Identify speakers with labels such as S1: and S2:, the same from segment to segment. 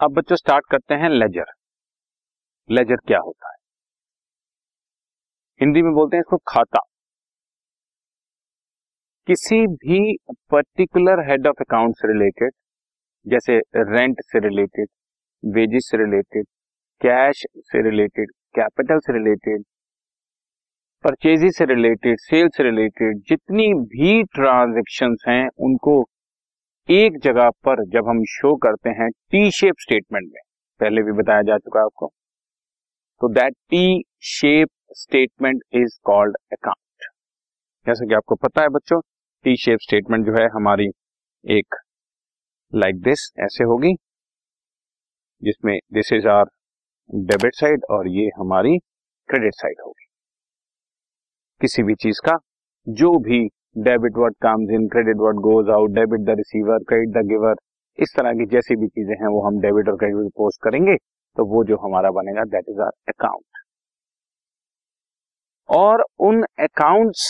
S1: अब बच्चों स्टार्ट करते हैं लेजर लेजर क्या होता है? हिंदी में बोलते हैं इसको खाता। किसी भी पर्टिकुलर हेड ऑफ़ अकाउंट से रिलेटेड जैसे रेंट से रिलेटेड वेजेस से रिलेटेड कैश से रिलेटेड कैपिटल से रिलेटेड परचेज से रिलेटेड सेल से रिलेटेड जितनी भी ट्रांजेक्शन हैं, उनको एक जगह पर जब हम शो करते हैं टी शेप स्टेटमेंट में, पहले भी बताया जा चुका है आपको तो that T shape statement is called account जैसे कि आपको पता है बच्चों टी शेप स्टेटमेंट जो है हमारी एक लाइक like दिस ऐसे होगी, जिसमें this is our debit side और ये हमारी क्रेडिट साइड होगी। किसी भी चीज़ का, जो भी debit word comes in credit word goes out debit the receiver credit the giver इस तरह की जैसी भी चीज़ें हैं, वो हम डेबिट और क्रेडिट पोस्ट करेंगे तो वो जो हमारा बनेगा दैट इज़ आर अकाउंट और उन अकाउंट्स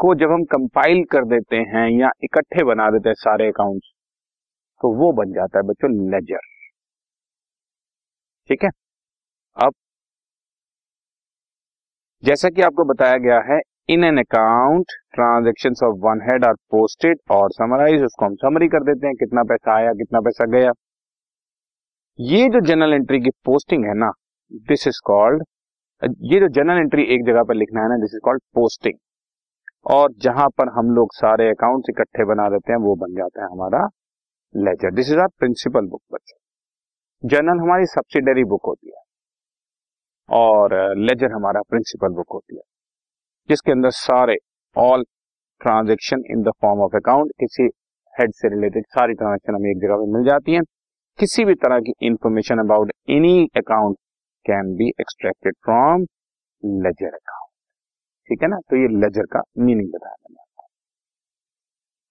S1: को जब हम कंपाइल कर देते हैं या इकट्ठे बना देते हैं सारे अकाउंट्स तो वो बन जाता है बच्चों लेजर ठीक है? अब, जैसा कि आपको बताया गया है in an account transaction of one head are posted और समराइज उसको हम समरी कर देते हैं, कितना पैसा आया, कितना पैसा गया। ये जो जर्नल एंट्री की पोस्टिंग है ना दिस इज़ कॉल्ड ये जो जर्नल एंट्री एक जगह पर लिखना है ना दिस इज़ कॉल्ड पोस्टिंग और जहाँ पर हम लोग सारे अकाउंट इकट्ठे बना देते हैं, वो बन जाता है हमारा ledger this is our principal book बच्चों। जर्नल हमारी सब्सिडरी बुक होती है। और लेजर हमारा प्रिंसिपल बुक होती है। जिसके अंदर सारे all transaction in the form of account किसी हेड से रिलेटेड सारी ट्रांजेक्शन हमें एक जगह पर मिल जाती हैं। किसी भी तरह की information about any account can be extracted from ledger account ठीक है ना? तो ये लेजर का मीनिंग बताया मैंने आपको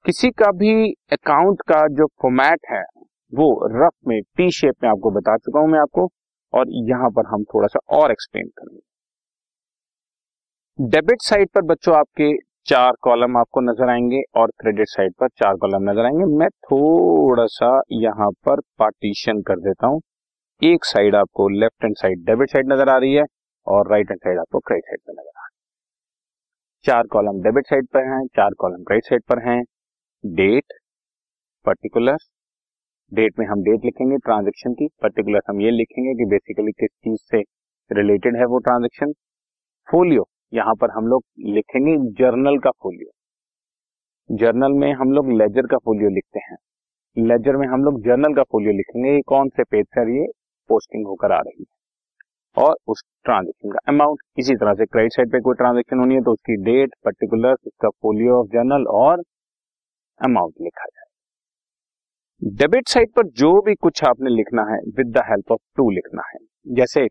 S1: किसी का भी अकाउंट का जो फॉर्मेट है, वो रफ में टी शेप में आपको बता चुका हूँ मैं आपको, और यहाँ पर हम थोड़ा सा और एक्सप्लेन करेंगे। डेबिट साइड पर बच्चों आपके चार कॉलम आपको नज़र आएँगे और क्रेडिट साइड पर चार कॉलम नज़र आएँगे। मैं थोड़ा सा यहाँ पर पार्टीशन कर देता हूँ। एक साइड आपको left hand side debit side नज़र आ रही है और राइट हैंड साइड आपको क्रेडिट साइड पर नज़र आ रही है। चार कॉलम डेबिट साइड पर हैं, चार कॉलम क्रेडिट साइड पर हैं। डेट पर्टिकुलर, डेट में हम डेट लिखेंगे ट्रांजेक्शन की। पर्टिकुलर हम ये लिखेंगे कि बेसिकली किस चीज़ से रिलेटेड है वो ट्रांजेक्शन। फोलियो यहाँ पर हम लोग लिखेंगे जर्नल का फोलियो जर्नल में हम लोग लेजर का फोलियो लिखते हैं। लेजर में हम लोग जर्नल का फोलियो लिखेंगे। ये कौन से पेज पर ये पोस्टिंग होकर आ रही है। और उस ट्रांजेक्शन का अमाउंट इसी तरह से क्रेडिट साइड पे कोई ट्रांजेक्शन होनी है तो उसकी डेट पर्टिकुलर उसका फोलियो ऑफ़ जर्नल और अमाउंट लिखा जाए। डेबिट साइड पर जो भी कुछ आपने लिखना है with the help of to लिखना है। जैसे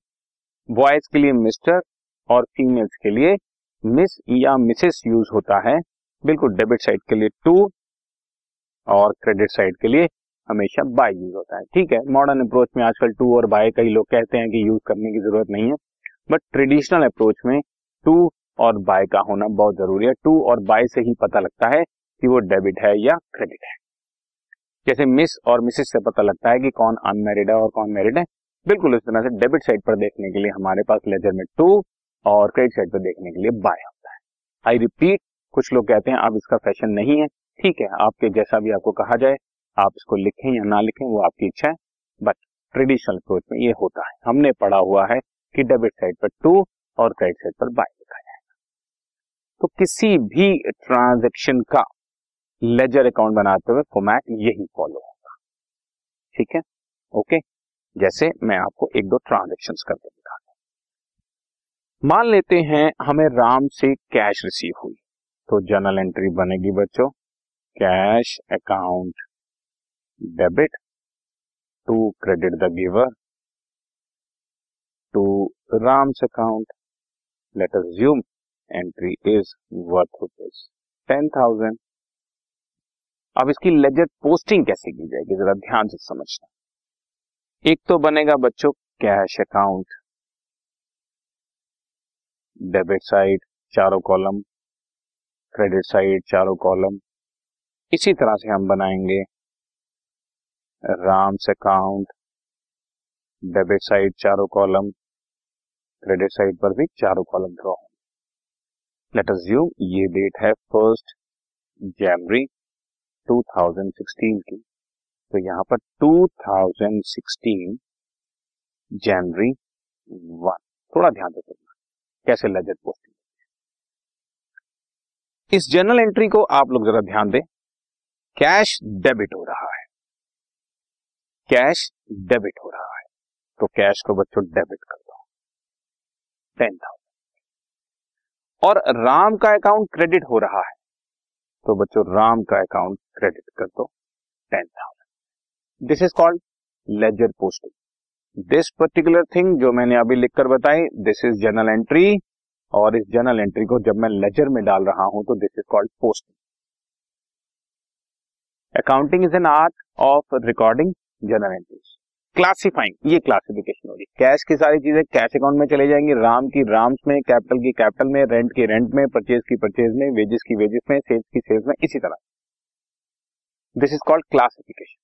S1: बॉयज़ के लिए मिस्टर और फीमेल्स के लिए मिस या मिसेस यूज़ होता है। बिल्कुल डेबिट साइड के लिए टू और क्रेडिट साइड के लिए हमेशा बाय यूज़ होता है। ठीक है मॉडर्न अप्रोच में आजकल टू और बाय कई लोग कहते हैं कि यूज़ करने की ज़रूरत नहीं है। बट ट्रेडिशनल अप्रोच में टू और बाय का होना बहुत ज़रूरी है। टू और बाय से ही पता लगता है कि वो डेबिट है या क्रेडिट है। जैसे मिस और मिसेस से पता लगता है कि कौन अनमेरिड है और कौन मैरिड है। बिल्कुल इस तरह से डेबिट साइड पर देखने के लिए हमारे पास लेजर में टू और क्रेडिट साइड पर देखने के लिए बाय होता है। आई रिपीट कुछ लोग कहते हैं, अब इसका फ़ैशन नहीं है। ठीक है, आपके जैसा भी आपको कहा जाए, आप इसको लिखें या ना लिखें, वो आपकी इच्छा है। बट ट्रेडिशनल अप्रोच में ये होता है। हमने पढ़ा हुआ है कि डेबिट साइड पर टू और क्रेडिट साइड पर बाय लिखा जाएगा। तो किसी भी ट्रांजेक्शन का लेजर अकाउंट बनाते हुए फॉर्मेट यही फॉलो होगा। ठीक है? ओके जैसे मैं आपको एक दो ट्रांजेक्शन कर दिखा मान लेते हैं हमें राम से कैश रिसीव हुई। तो जर्नल एंट्री बनेगी बच्चों cash account debit to credit the giver to Ram's account let us assume entry is worth rupees ten thousand अब इसकी लेजर पोस्टिंग कैसे की जाएगी, जरा ध्यान से समझना। एक तो बनेगा बच्चों कैश अकाउंट डेबिट साइड, चारों कॉलम, क्रेडिट साइड, चारों कॉलम। इसी तरह से हम बनाएँगे। राम्स अकाउंट, डेबिट साइड, चारों कॉलम, क्रेडिट साइड पर भी चारों कॉलम ड्रॉ होंगे। लेट अज्यूम ये डेट है फ़र्स्ट जनवरी 2016 की। तो यहाँ पर 2016 जनवरी वन थोड़ा ध्यान सुनना कैसे लेजर पोस्टिंग इस जर्नल एंट्री को आप लोग जरा ध्यान दें। कैश डेबिट हो रहा है। कैश डेबिट हो रहा है। तो कैश को बच्चों डेबिट कर दो। टेन थाउज़ेंड और राम का अकाउंट क्रेडिट हो रहा है। तो बच्चों राम का अकाउंट क्रेडिट कर दो। Ten thousand this is called ledger posting this particular thing जो मैंने अभी लिखकर बताई दिस इज़ जर्नल एंट्री और इस जर्नल एंट्री को जब मैं लेजर में डाल रहा हूँ तो this is called post accounting is an art of recording journal entries classifying ये क्लासिफिकेशन होगी। कैश की सारी चीज़ें कैश अकाउंट में चले जाएँगी राम की राम्स में कैपिटल की कैपिटल में रेंट की रेंट में परचेज की परचेज में वेजेस की वेजेस में सेल्स की सेल्स में, इसी तरह। This is called classification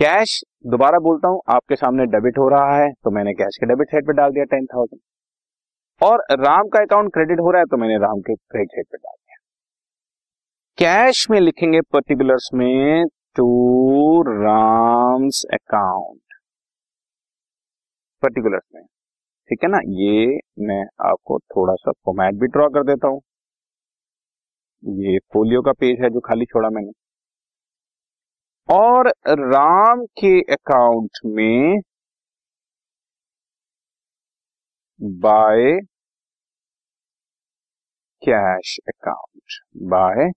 S1: cash, दोबारा बोलता हूँ, आपके सामने डेबिट हो रहा है तो मैंने कैश के डेबिट साइड पे डाल दिया टेन थाउज़ेंड। और राम का अकाउंट क्रेडिट हो रहा है तो मैंने राम के क्रेडिट साइड पे डाल दिया। कैश में लिखेंगे पर्टिकुलर्स में टू राम्स अकाउंट। पर्टिकुलर्स में। ठीक है ना? ये मैं आपको थोड़ा सा फॉर्मेट भी ड्रॉ कर देता हूँ। ये फोलियो का पेज है जो खाली छोड़ा मैंने। और राम के अकाउंट में by cash account by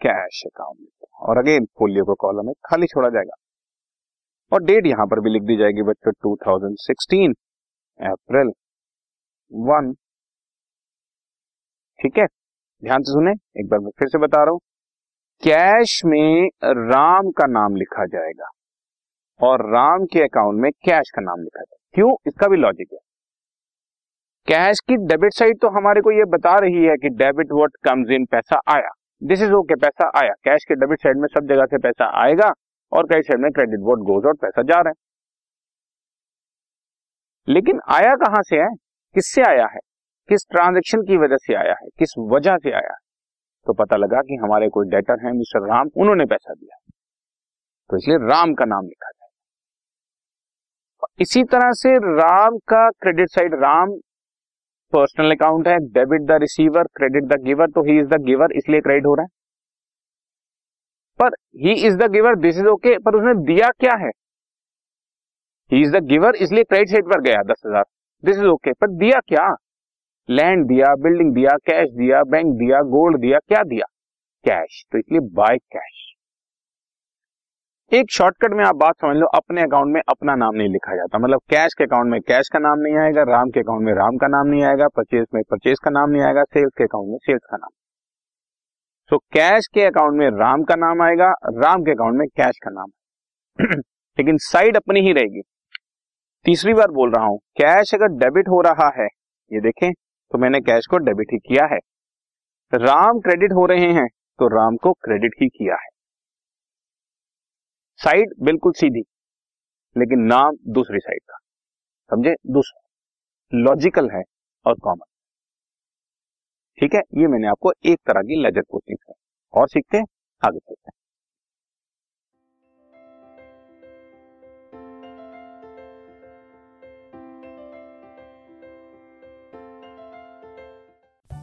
S1: cash account और अगेन फोलियो को कॉलम में खाली छोड़ा जाएगा। और डेट यहाँ पर भी लिख दी जाएगी बच्चों 2016 अप्रैल वन ठीक है? ध्यान से सुने, एक बार मैं फिर से बता रहा हूँ। कैश में राम का नाम लिखा जाएगा और राम के अकाउंट में कैश का नाम लिखा जाएगा। क्यों? इसका भी लॉजिक है। कैश की डेबिट साइड तो हमारे को ये बता रही है कि डेबिट व्हाट कम्स इन पैसा आया। दिस इज़ ओके पैसा आया। कैश के डेबिट साइड में सब जगह से पैसा आएगा और कई साइड में क्रेडिट वोट गोज और पैसा जा रहा है। लेकिन आया कहाँ से है? किससे आया है? किस ट्रांजेक्शन की वजह से आया है? किस वजह से आया है? तो पता लगा कि हमारे कोई डेटर है, मिस्टर राम, उन्होंने पैसा दिया। तो इसलिए राम का नाम लिखा जाए। इसी तरह से राम का credit side Ram personal account है debit the receiver credit the giver तो ही इज़ द गिवर इसलिए क्रेडिट हो रहा है। पर he is the giver this is okay पर उसने दिया क्या है? ही इज़ द गिवर इसलिए क्रेडिट साइड पर गया दस हज़ार। दिस इज़ ओके पर दिया क्या? लैंड दिया बिल्डिंग दिया कैश दिया बैंक दिया गोल्ड दिया, क्या दिया? कैश तो इसलिए बाय कैश एक शॉर्टकट में आप बात समझ लो, अपने अकाउंट में अपना नाम नहीं लिखा जाता। मतलब कैश के अकाउंट में कैश का नाम नहीं आएगा, राम के अकाउंट में राम का नाम नहीं आएगा परचेज में परचेज का नाम नहीं आएगा सेल्स के अकाउंट में सेल्स का नाम। तो कैश के अकाउंट में राम का नाम आएगा, राम के अकाउंट में कैश का नाम लेकिन साइड अपनी ही रहेगी। तीसरी बार बोल रहा हूँ कैश अगर डेबिट हो रहा है, ये देखें तो मैंने कैश को डेबिट ही किया है। राम क्रेडिट हो रहे हैं तो राम को क्रेडिट ही किया है। साइड बिल्कुल सीधी, लेकिन नाम दूसरी साइड का। समझे? दूसरा। लॉजिकल है और कॉमन ठीक है? ये मैंने आपको एक तरह की लेजर कोचिंग है। और सीखते हैं? आगे चलते हैं।